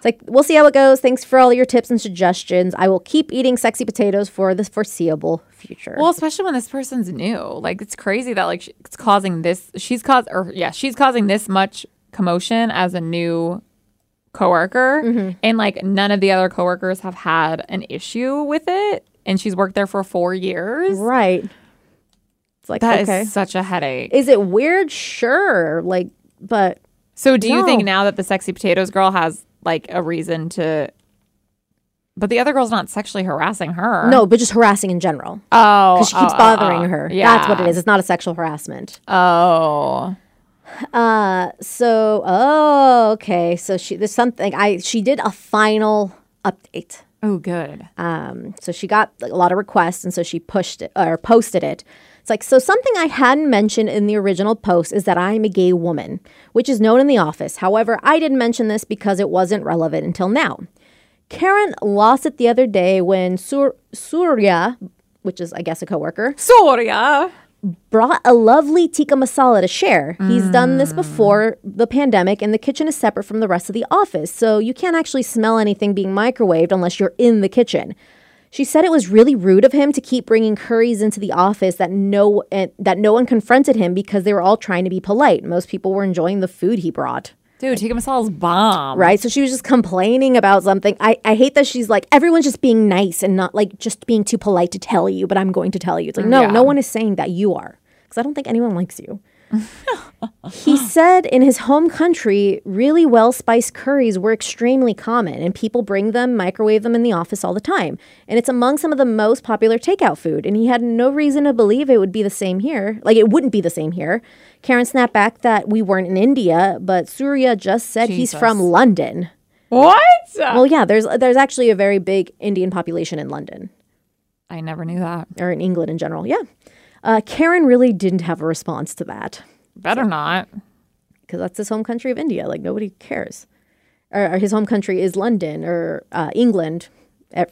It's like, we'll see how it goes. Thanks for all your tips and suggestions. I will keep eating sexy potatoes for the foreseeable future. Well, especially when this person's new. Like it's crazy that like it's causing this. She's caused, or yeah, she's causing this much commotion as a new coworker, Mm-hmm. and like none of the other coworkers have had an issue with it. And she's worked there for four years. right. It's like, That is okay. such a headache. Is it weird? Sure. Like, but So do you think now that the sexy potatoes girl has like a reason to but the other girl's not sexually harassing her. no, but just harassing in general. Oh. because she keeps oh, oh, bothering oh. her. Yeah. That's what it is. It's not a sexual harassment. Oh. Uh, so oh, okay. So she there's something I she did a final update. Oh, good. Um, so she got a lot of requests, and so she pushed it or posted it. It's like so something I hadn't mentioned in the original post is that I'm a gay woman, which is known in the office. However, I didn't mention this because it wasn't relevant until now. Karen lost it the other day when Sur- Surya, which is I guess a coworker, Soria. Brought a lovely tikka masala to share. He's done this before the pandemic, and the kitchen is separate from the rest of the office, so you can't actually smell anything being microwaved unless you're in the kitchen. She said it was really rude of him to keep bringing curries into the office that no eh, that no one confronted him because they were all trying to be polite. Most people were enjoying the food he brought. Dude, tikka masala's bomb. Right. So she was just complaining about something. I, I hate that she's like, everyone's just being nice and not like just being too polite to tell you, but I'm going to tell you. It's like, no, Yeah. no one is saying that you are. Because I don't think anyone likes you. *laughs* he said in his home country, really well spiced curries were extremely common and people bring them, microwave them in the office all the time. And it's among some of the most popular takeout food. And he had no reason to believe it would be the same here. Like it wouldn't be the same here. Karen snapped back that we weren't in India, but Surya just said he's from London. What? Well, yeah, there's there's actually a very big Indian population in London I never knew that. or in England in general. Yeah. Uh, Karen really didn't have a response to that Better not. because that's his home country of India. Like nobody cares. Or, or his home country is London or uh, England.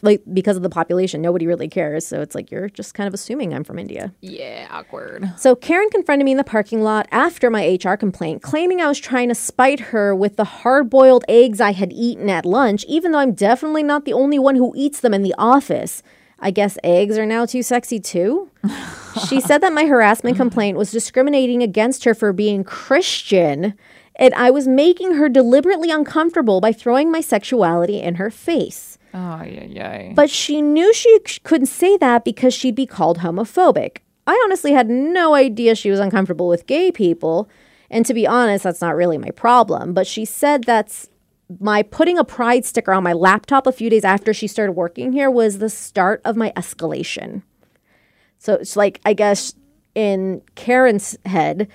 Like because of the population, nobody really cares. So it's like you're just kind of assuming I'm from India. Yeah, awkward. So Karen confronted me in the parking lot after my HR complaint, claiming I was trying to spite her with the hard-boiled eggs I had eaten at lunch, even though I'm definitely not the only one who eats them in the office. I guess eggs are now too sexy too. *laughs* she said that my harassment complaint was discriminating against her for being Christian, and I was making her deliberately uncomfortable by throwing my sexuality in her face. Oh, yeah, yeah. But she knew she couldn't say that because she'd be called homophobic. I honestly had no idea she was uncomfortable with gay people. And to be honest, that's not really my problem. But she said that's my putting a pride sticker on my laptop a few days after she started working here was the start of my escalation. So it's like, I guess in Karen's head,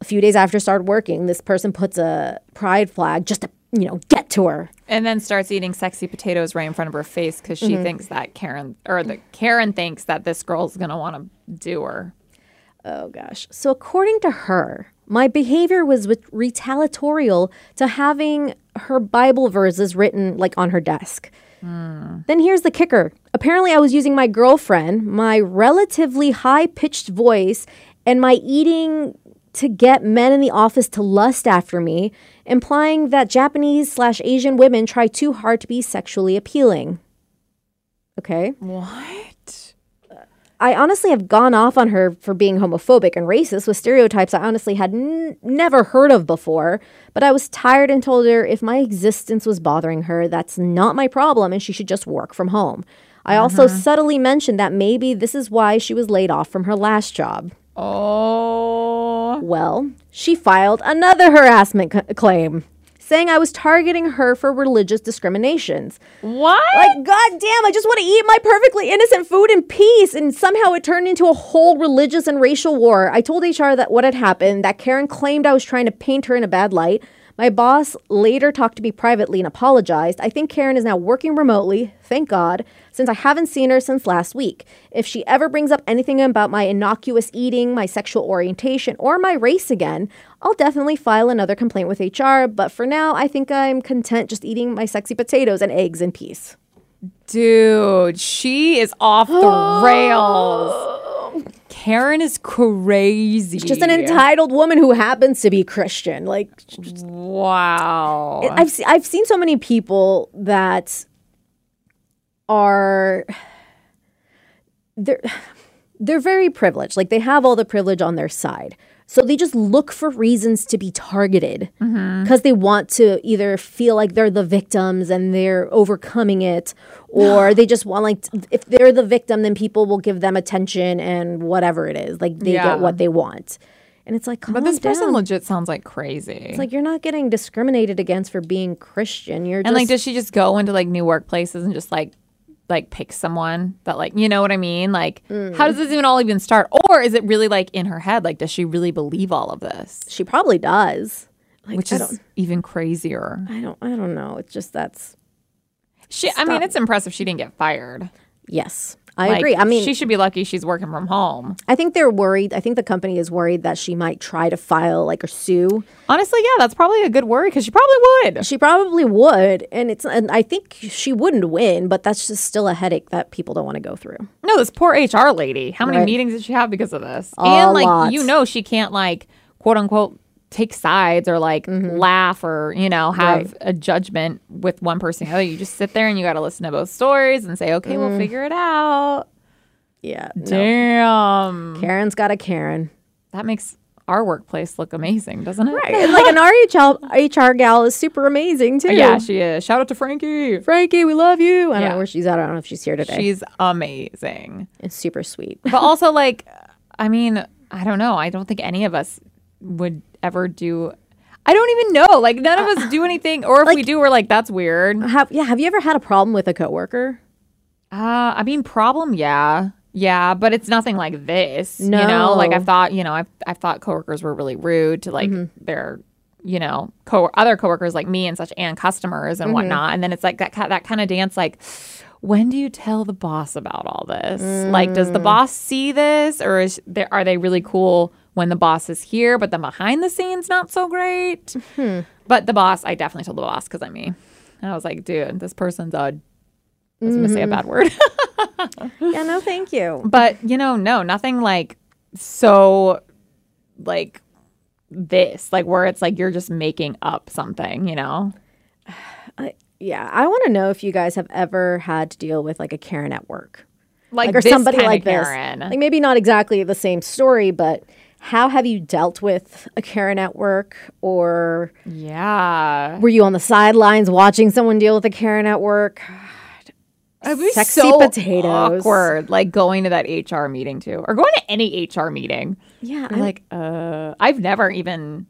a few days after I started working, this person puts a pride flag just to, you know, get to her. and then starts eating sexy potatoes right in front of her face because she mm-hmm. thinks that Karen or the Karen thinks that this girl's gonna want to do her. Oh gosh. So according to her, my behavior was with retaliatorial to having her Bible verses written like on her desk. Hmm. Then here's the kicker. Apparently I was using my girlfriend, my relatively high-pitched voice, and my eating to get men in the office to lust after me, implying that Japanese slash Asian women try too hard to be sexually appealing. Okay. What? I honestly have gone off on her for being homophobic and racist with stereotypes I honestly had n- never heard of before. But I was tired and told her if my existence was bothering her, that's not my problem and she should just work from home. I also mm-hmm. subtly mentioned that maybe this is why she was laid off from her last job. Oh, Well, she filed another harassment c- claim, saying I was targeting her for religious discriminations. what? Like, goddamn, I just want to eat my perfectly innocent food in peace. And somehow it turned into a whole religious and racial war. I told HR that what had happened, that Karen claimed I was trying to paint her in a bad light. My boss later talked to me privately and apologized. I think Karen is now working remotely, thank God, since I haven't seen her since last week. If she ever brings up anything about my innocuous eating, my sexual orientation, or my race again, I'll definitely file another complaint with HR. But for now, I think I'm content just eating my sexy potatoes and eggs in peace. Dude, she is off the *gasps* rails. Karen is crazy. She's Just an entitled woman who happens to be Christian. Like, Wow. I've se- I've seen so many people that are they're they're very privileged. Like they have all the privilege on their side. So they just look for reasons to be targeted mm-hmm. because they want to either feel like they're the victims and they're overcoming it, or they just want like t- if they're the victim, then people will give them attention and whatever it is, like they Yeah. get what they want. And it's like, but this person down. legit sounds like crazy. It's like you're not getting discriminated against for being Christian. You're and just like, does she just go into like new workplaces and just like like pick someone that like you know what I mean? Like, Mm. how does this even all even start? Or is it really like in her head? Like, does she really believe all of this? she probably does. Like, Which I is don't, even crazier. I don't, I don't know. It's just that's She, I mean, it's impressive she didn't get fired. yes, I Like, agree. I mean, she should be lucky she's working from home. I think they're worried. I think the company is worried that she might try to file like or sue. Honestly, yeah, that's probably a good worry because she probably would. She probably would, and it's and I think she wouldn't win, but that's just still a headache that people don't want to go through. No, this poor HR lady. How many Right. meetings did she have because of this? A and like lot. you know, she can't like quote unquote take sides or like laugh or you know have Mm-hmm. Right. a judgment with one person or other. You just sit there and you got to listen to both stories and say, okay, Mm. we'll figure it out. Yeah, no. Damn, Karen's got a Karen. that makes our workplace look amazing, doesn't it? And like an RHL, HR gal is super amazing too. Yeah, she is. Shout out to Frankie. Frankie, we love you. I don't Yeah. know where she's at. I don't know if she's here today. She's amazing. it's super sweet. but also like i mean i don't know i don't think any of us would ever do i don't even know. Like none of uh, us do anything. Or if we do we're like that's weird. Uh Have yeah? Have you ever had a problem with a coworker? Uh, i mean problem yeah. Yeah but it's nothing like this you know? Like i've thought you know i've, I've thought coworkers were really rude to like mm-hmm. their you know co- other coworkers like me and such and customers and mm-hmm. whatnot. And then it's like that that kind of dance like when do you tell the boss about all this? Like, does the mm. boss see this, or is there, are they really cool when the boss is here, but then behind the scenes not so great? Mm-hmm. But the boss, I definitely told the boss because I'm me. And I was like, dude, this person's a I was going to say a bad mm-hmm. word. *laughs* Yeah, no, thank you. but, you know, no, nothing like so like this, like where it's like you're just making up something, you know? *sighs* Yeah, I want to know if you guys have ever had to deal with like a Karen at work. Like, like or somebody like Karen. this. Like maybe not exactly the same story, but how have you dealt with a Karen at work or yeah. were you on the sidelines watching someone deal with a Karen at work? It'd be Sexy so potatoes. awkward, like going to that HR meeting too, or going to any HR meeting. Yeah, You're like, uh, I've never even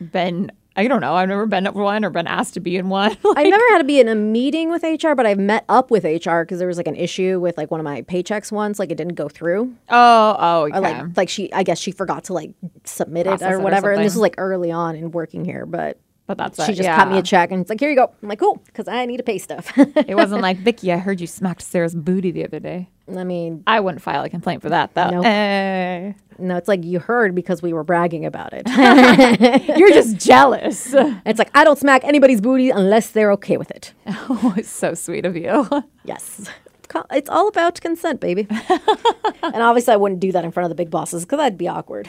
been. I don't know. I've never been at one or been asked to be in one. *laughs* I've never had to be in a meeting with HR, but I've met up with HR because there was like an issue with like one of my paychecks once, like it didn't go through. oh, oh, okay. Or like like she I guess she forgot to like submit it Process it or or whatever. and this was like early on in working here, but but that's she it, just cut me a check and it's like, here you go. I'm like, cool, because I need to pay stuff. It wasn't *laughs* like Vicky. I heard you smacked Sara's booty the other day. I mean, I wouldn't file a complaint for that though. Nope. Eh. no, it's like you heard because we were bragging about it. *laughs* you're just jealous. it's like I don't smack anybody's booty unless they're okay with it. *laughs* oh, it's so sweet of you. *laughs* Yes. It's all about consent, baby. and obviously, I wouldn't do that in front of the big bosses because that'd be awkward.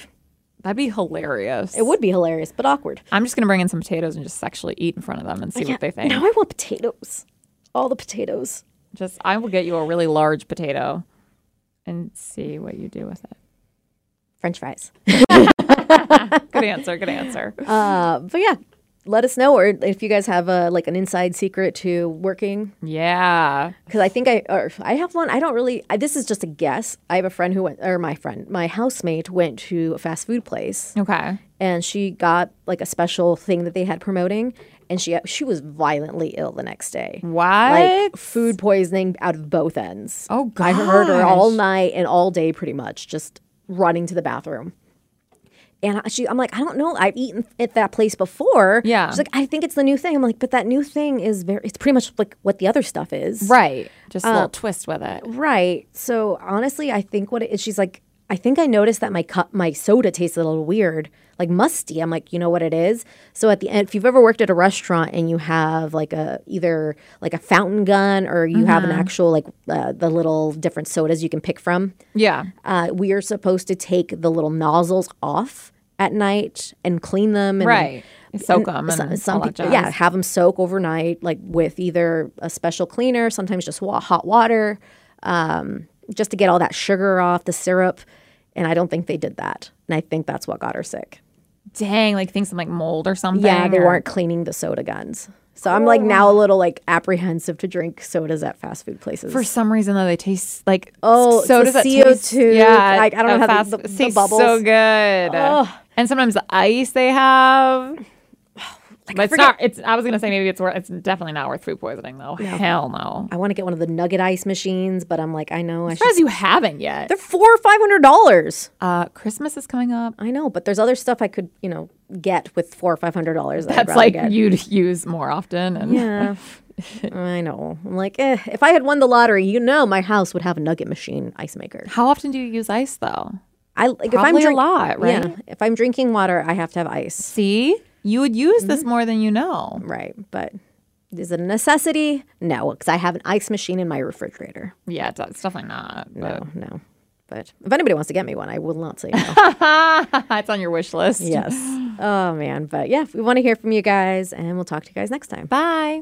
That'd be hilarious. It would be hilarious, but awkward. I'm just gonna bring in some potatoes and just sexually eat in front of them and see what they think. Now I want potatoes. All the potatoes. Just I will get you a really large potato and see what you do with it. French fries. *laughs* *laughs* Good answer. Good answer. Uh, but yeah, let us know, or if you guys have a like an inside secret to working, Yeah. because I think I or I have one. I don't really. I, this is just a guess. I have a friend who went, or my friend, my housemate went to a fast food place, Okay. and she got like a special thing that they had promoting, and she she was violently ill the next day. What? Like food poisoning out of both ends. Oh, god. I heard her all night and all day, pretty much, just running to the bathroom. And she, I'm like, I don't know. I've eaten at that place before. Yeah. She's like, I think it's the new thing. I'm like, but that new thing is very. It's pretty much like what the other stuff is. right. Just a little um, twist with it. Right. So honestly, I think what it is, she's like, I think I noticed that my cup, my soda tastes a little weird, like musty. I'm like, you know what it is? So at the end, if you've ever worked at a restaurant and you have like a either like a fountain gun or you have an Mm-hmm. actual like uh, the little different sodas you can pick from, Yeah. uh, we are supposed to take the little nozzles off at night and clean them. And Right. Soak them some that people, yeah, have them soak overnight, like with either a special cleaner, sometimes just wa- hot water, um, just to get all that sugar off the syrup. And I don't think they did that, and I think that's what got her sick. Dang, like things like mold or something. Yeah, they or- weren't cleaning the soda guns, so I'm like now a little like apprehensive to drink sodas at fast food places. For some reason, though, they taste like Oh, it's sodas the CO2. Yeah, Like, I don't know how the- fast- the- it the bubbles. so good. And sometimes the ice they have. But it's not. It's. I was gonna say maybe it's worth. It's definitely not worth food poisoning though. Hell no. I want to get one of the nugget ice machines, but I'm like, I know I should. Surprised you haven't yet. They're four or five hundred dollars. Uh, Christmas is coming up. I know, but there's other stuff I could, you know, get with four or five hundred dollars. That's like you'd use more often. And Yeah, *laughs* I know. I'm like, eh, if I had won the lottery, you know, my house would have a nugget machine ice maker. How often do you use ice though? I like if I'm Probably a lot, right? Yeah, if I'm drinking water, I have to have ice. See, you would use this Mm-hmm. more than you know. Right, but is it a necessity? No, because I have an ice machine in my refrigerator. Yeah, it's, it's definitely not. But No, no. But if anybody wants to get me one, I will not say no. *laughs* it's on your wish list. yes. Oh man, but yeah, we want to hear from you guys, and we'll talk to you guys next time. Bye.